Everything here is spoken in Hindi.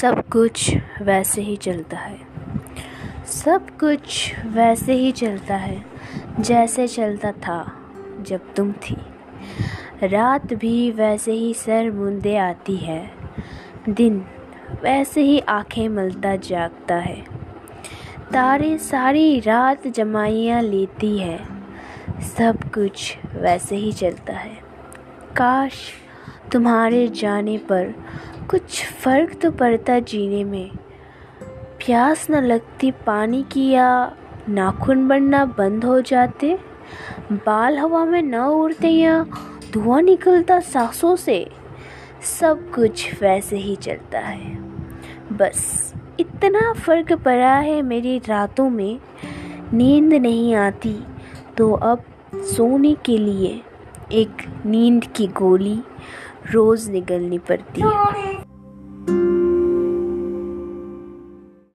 सब कुछ वैसे ही चलता है। सब कुछ वैसे ही चलता है, जैसे चलता था जब तुम थी। रात भी वैसे ही सर मुंदे आती है, दिन वैसे ही आँखें मलता जागता है। तारे सारी रात जमाइयाँ लेती है, सब कुछ वैसे ही चलता है। काश तुम्हारे जाने पर कुछ फ़र्क तो पड़ता जीने में। प्यास न लगती पानी की या नाखून बढ़ना बंद हो जाते। बाल हवा में न उड़ते या धुआँ निकलता सांसों से। सब कुछ वैसे ही चलता है। बस इतना फ़र्क पड़ा है मेरी रातों में। नींद नहीं आती तो अब सोने के लिए एक नींद की गोली रोज़ निगलनी पड़ती है।